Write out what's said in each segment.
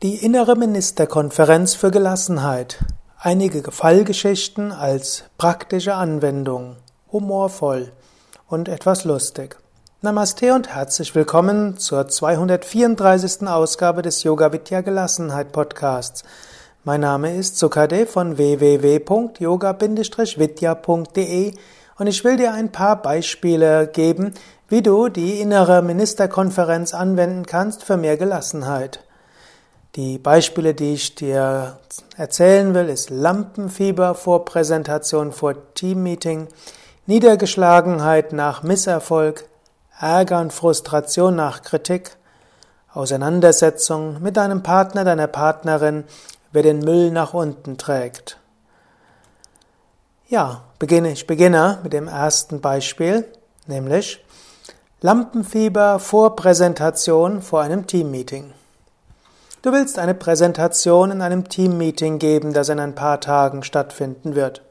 Die innere Ministerkonferenz für Gelassenheit. Einige Fallgeschichten als praktische Anwendung. Humorvoll und etwas lustig. Namaste und herzlich willkommen zur 234. Ausgabe des Yoga Vidya Gelassenheit Podcasts. Mein Name ist Sukade von www.yoga-vidya.de und ich will dir ein paar Beispiele geben, wie du die innere Ministerkonferenz anwenden kannst für mehr Gelassenheit. Die Beispiele, die ich dir erzählen will, ist Lampenfieber vor Präsentation vor Teammeeting, Niedergeschlagenheit nach Misserfolg, Ärger und Frustration nach Kritik, Auseinandersetzung mit deinem Partner, deiner Partnerin, wer den Müll nach unten trägt. Ja, beginne, ich beginne mit dem ersten Beispiel, nämlich Lampenfieber vor Präsentation vor einem Teammeeting. Du willst eine Präsentation in einem Teammeeting geben, das in ein paar Tagen stattfinden wird.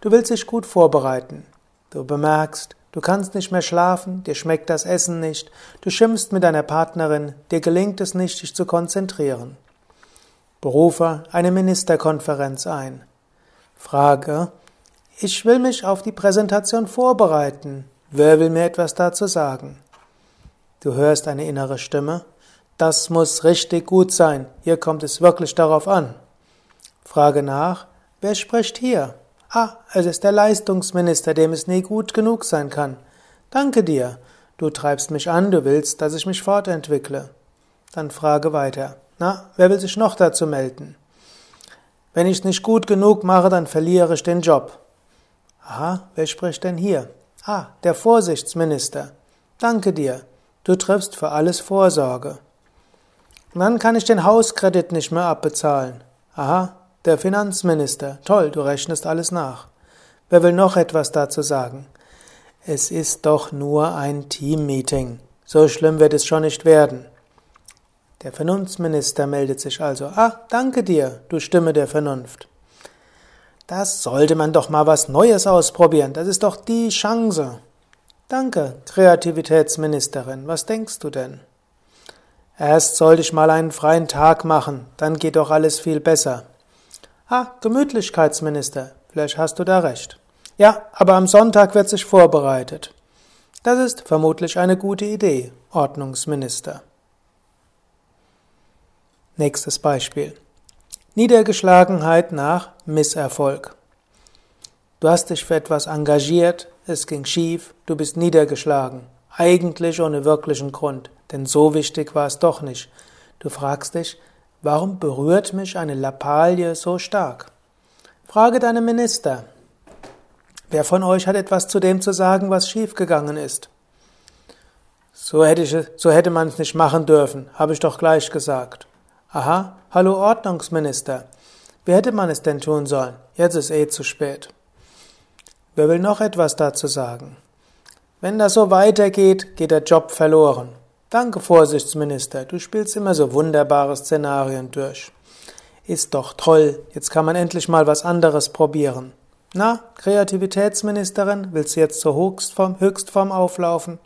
Du willst dich gut vorbereiten. Du bemerkst, du kannst nicht mehr schlafen, dir schmeckt das Essen nicht, du schimpfst mit deiner Partnerin, dir gelingt es nicht, dich zu konzentrieren. Berufe eine Ministerkonferenz ein. Frage, ich will mich auf die Präsentation vorbereiten. Wer will mir etwas dazu sagen? Du hörst eine innere Stimme. Das muss richtig gut sein. Hier kommt es wirklich darauf an. Frage nach, wer spricht hier? Ah, es ist der Leistungsminister, dem es nie gut genug sein kann. Danke dir. Du treibst mich an, du willst, dass ich mich fortentwickle. Dann frage weiter. Na, wer will sich noch dazu melden? Wenn ich es nicht gut genug mache, dann verliere ich den Job. Aha, wer spricht denn hier? Ah, der Vorsichtsminister. Danke dir. Du triffst für alles Vorsorge. Dann kann ich den Hauskredit nicht mehr abbezahlen. Aha, der Finanzminister. Toll, du rechnest alles nach. Wer will noch etwas dazu sagen? Es ist doch nur ein Teammeeting. So schlimm wird es schon nicht werden. Der Vernunftsminister meldet sich also. Ah, danke dir, du Stimme der Vernunft. Das sollte man doch mal was Neues ausprobieren. Das ist doch die Chance. Danke, Kreativitätsministerin. Was denkst du denn? Erst sollte ich mal einen freien Tag machen, dann geht doch alles viel besser. Ah, Gemütlichkeitsminister, vielleicht hast du da recht. Ja, aber am Sonntag wird sich vorbereitet. Das ist vermutlich eine gute Idee, Ordnungsminister. Nächstes Beispiel. Niedergeschlagenheit nach Misserfolg. Du hast dich für etwas engagiert, es ging schief, du bist niedergeschlagen eigentlich ohne wirklichen Grund, denn so wichtig war es doch nicht. Du fragst dich, warum berührt mich eine Lappalie so stark? Frage deine Minister. Wer von euch hat etwas zu dem zu sagen, was schiefgegangen ist? So hätte, ich, so hätte man es nicht machen dürfen, habe ich doch gleich gesagt. Aha, hallo Ordnungsminister. Wie hätte man es denn tun sollen? Jetzt ist eh zu spät. Wer will noch etwas dazu sagen? Wenn das so weitergeht, geht der Job verloren. Danke, Vorsichtsminister, du spielst immer so wunderbare Szenarien durch. Ist doch toll, jetzt kann man endlich mal was anderes probieren. Na, Kreativitätsministerin, willst du jetzt zur Höchstform, Höchstform auflaufen?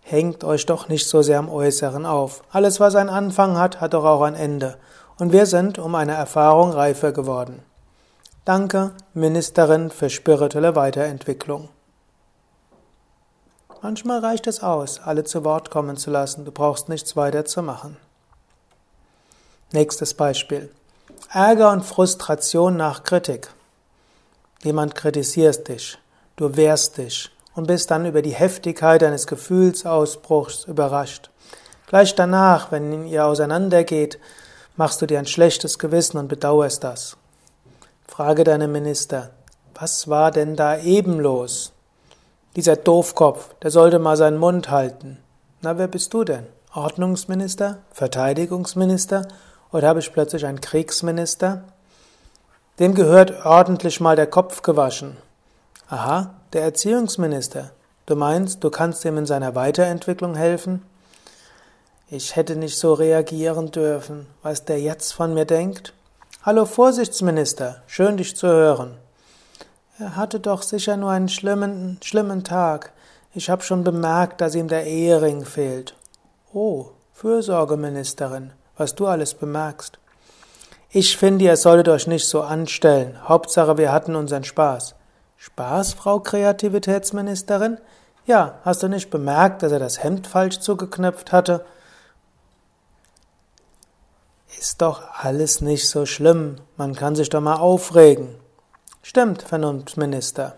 Hängt euch doch nicht so sehr am Äußeren auf. Alles, was einen Anfang hat, hat doch auch ein Ende. Und wir sind um eine Erfahrung reifer geworden. Danke, Ministerin für spirituelle Weiterentwicklung. Manchmal reicht es aus, alle zu Wort kommen zu lassen. Du brauchst nichts weiter zu machen. Nächstes Beispiel. Ärger und Frustration nach Kritik. Jemand kritisiert dich, du wehrst dich und bist dann über die Heftigkeit deines Gefühlsausbruchs überrascht. Gleich danach, wenn ihr auseinandergeht, machst du dir ein schlechtes Gewissen und bedauerst das. Frage deine Minister, was war denn da eben los? Dieser Doofkopf, der sollte mal seinen Mund halten. Na, wer bist du denn? Ordnungsminister? Verteidigungsminister? Oder habe ich plötzlich einen Kriegsminister? Dem gehört ordentlich mal der Kopf gewaschen. Aha, der Erziehungsminister. Du meinst, du kannst ihm in seiner Weiterentwicklung helfen? Ich hätte nicht so reagieren dürfen, was der jetzt von mir denkt. Hallo Vorsichtsminister, schön dich zu hören. Er hatte doch sicher nur einen schlimmen, schlimmen Tag. Ich habe schon bemerkt, dass ihm der Ehering fehlt. Oh, Fürsorgeministerin, was du alles bemerkst. Ich finde, ihr solltet euch nicht so anstellen. Hauptsache, wir hatten unseren Spaß. Spaß, Frau Kreativitätsministerin? Ja, hast du nicht bemerkt, dass er das Hemd falsch zugeknöpft hatte? Ist doch alles nicht so schlimm. Man kann sich doch mal aufregen. Stimmt, Vernunftminister.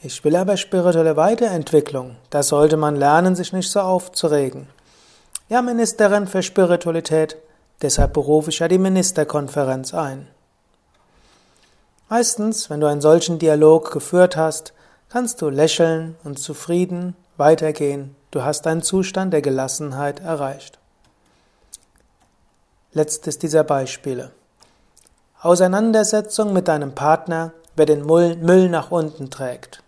Ich will aber spirituelle Weiterentwicklung. Da sollte man lernen, sich nicht so aufzuregen. Ja, Ministerin für Spiritualität, deshalb berufe ich ja die Ministerkonferenz ein. Meistens, wenn du einen solchen Dialog geführt hast, kannst du lächeln und zufrieden weitergehen. Du hast einen Zustand der Gelassenheit erreicht. Letztes dieser Beispiele. Auseinandersetzung mit deinem Partner, wer den Müll nach unten trägt.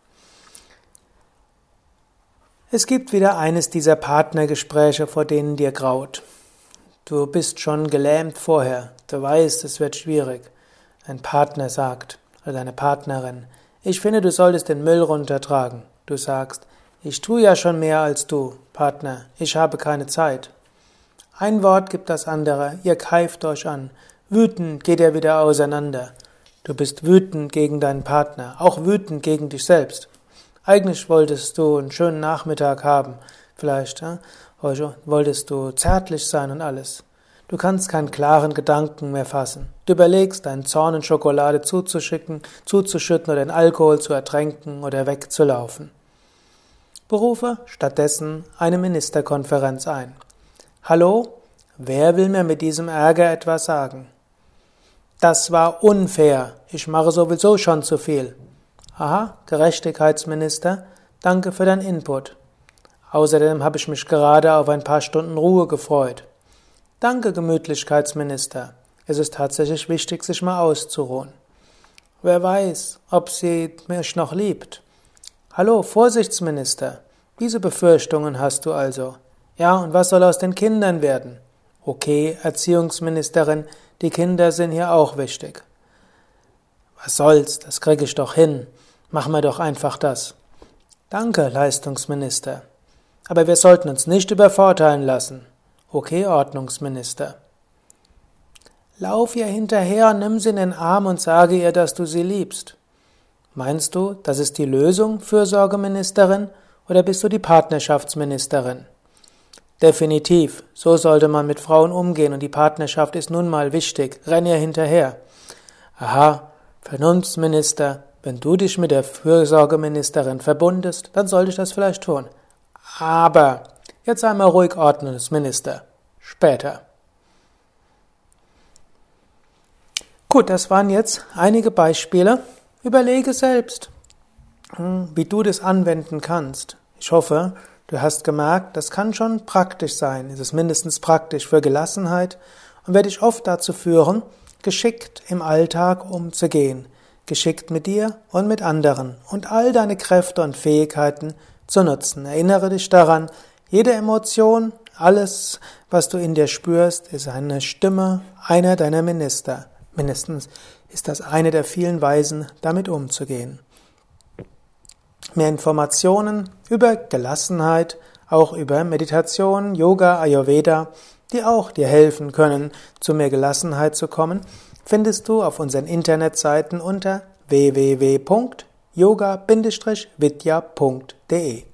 Es gibt wieder eines dieser Partnergespräche, vor denen dir graut. Du bist schon gelähmt vorher, du weißt, es wird schwierig. Ein Partner sagt, oder deine Partnerin, ich finde, du solltest den Müll runtertragen. Du sagst, ich tue ja schon mehr als du, Partner, ich habe keine Zeit. Ein Wort gibt das andere, ihr keift euch an. Wütend geht ihr wieder auseinander. Du bist wütend gegen deinen Partner, auch wütend gegen dich selbst. Eigentlich wolltest du einen schönen Nachmittag haben. Vielleicht ja? wolltest du zärtlich sein und alles. Du kannst keinen klaren Gedanken mehr fassen. Du überlegst, deinen Zorn in Schokolade zuzuschicken, zuzuschütten oder in Alkohol zu ertränken oder wegzulaufen. Berufe stattdessen eine Ministerkonferenz ein. Hallo? Wer will mir mit diesem Ärger etwas sagen? Das war unfair. Ich mache sowieso schon zu viel. Aha, Gerechtigkeitsminister, danke für dein Input. Außerdem habe ich mich gerade auf ein paar Stunden Ruhe gefreut. Danke, Gemütlichkeitsminister. Es ist tatsächlich wichtig, sich mal auszuruhen. Wer weiß, ob sie mich noch liebt. Hallo, Vorsichtsminister. Diese Befürchtungen hast du also. Ja, und was soll aus den Kindern werden? Okay, Erziehungsministerin, die Kinder sind hier auch wichtig. Was soll's, das kriege ich doch hin. Machen wir doch einfach das. Danke, Leistungsminister. Aber wir sollten uns nicht übervorteilen lassen. Okay, Ordnungsminister. Lauf ihr hinterher, nimm sie in den Arm und sage ihr, dass du sie liebst. Meinst du, das ist die Lösung, Fürsorgeministerin, oder bist du die Partnerschaftsministerin? Definitiv, so sollte man mit Frauen umgehen und die Partnerschaft ist nun mal wichtig. Renn ihr hinterher. Aha, Vernunftsminister, wenn du dich mit der Fürsorgeministerin verbundest, dann sollte ich das vielleicht tun. Aber jetzt sei mal ruhig, Ordnungsminister. Später. Gut, das waren jetzt einige Beispiele. Überlege selbst, hm, wie du das anwenden kannst. Ich hoffe, du hast gemerkt, das kann schon praktisch sein. Es ist mindestens praktisch für Gelassenheit und werde dich oft dazu führen, geschickt im Alltag umzugehen geschickt mit dir und mit anderen und all deine Kräfte und Fähigkeiten zu nutzen. Erinnere dich daran, jede Emotion, alles, was du in dir spürst, ist eine Stimme einer deiner Minister. Mindestens ist das eine der vielen Weisen, damit umzugehen. Mehr Informationen über Gelassenheit, auch über Meditation, Yoga, Ayurveda, die auch dir helfen können, zu mehr Gelassenheit zu kommen, findest du auf unseren Internetseiten unter www.yoga-vidya.de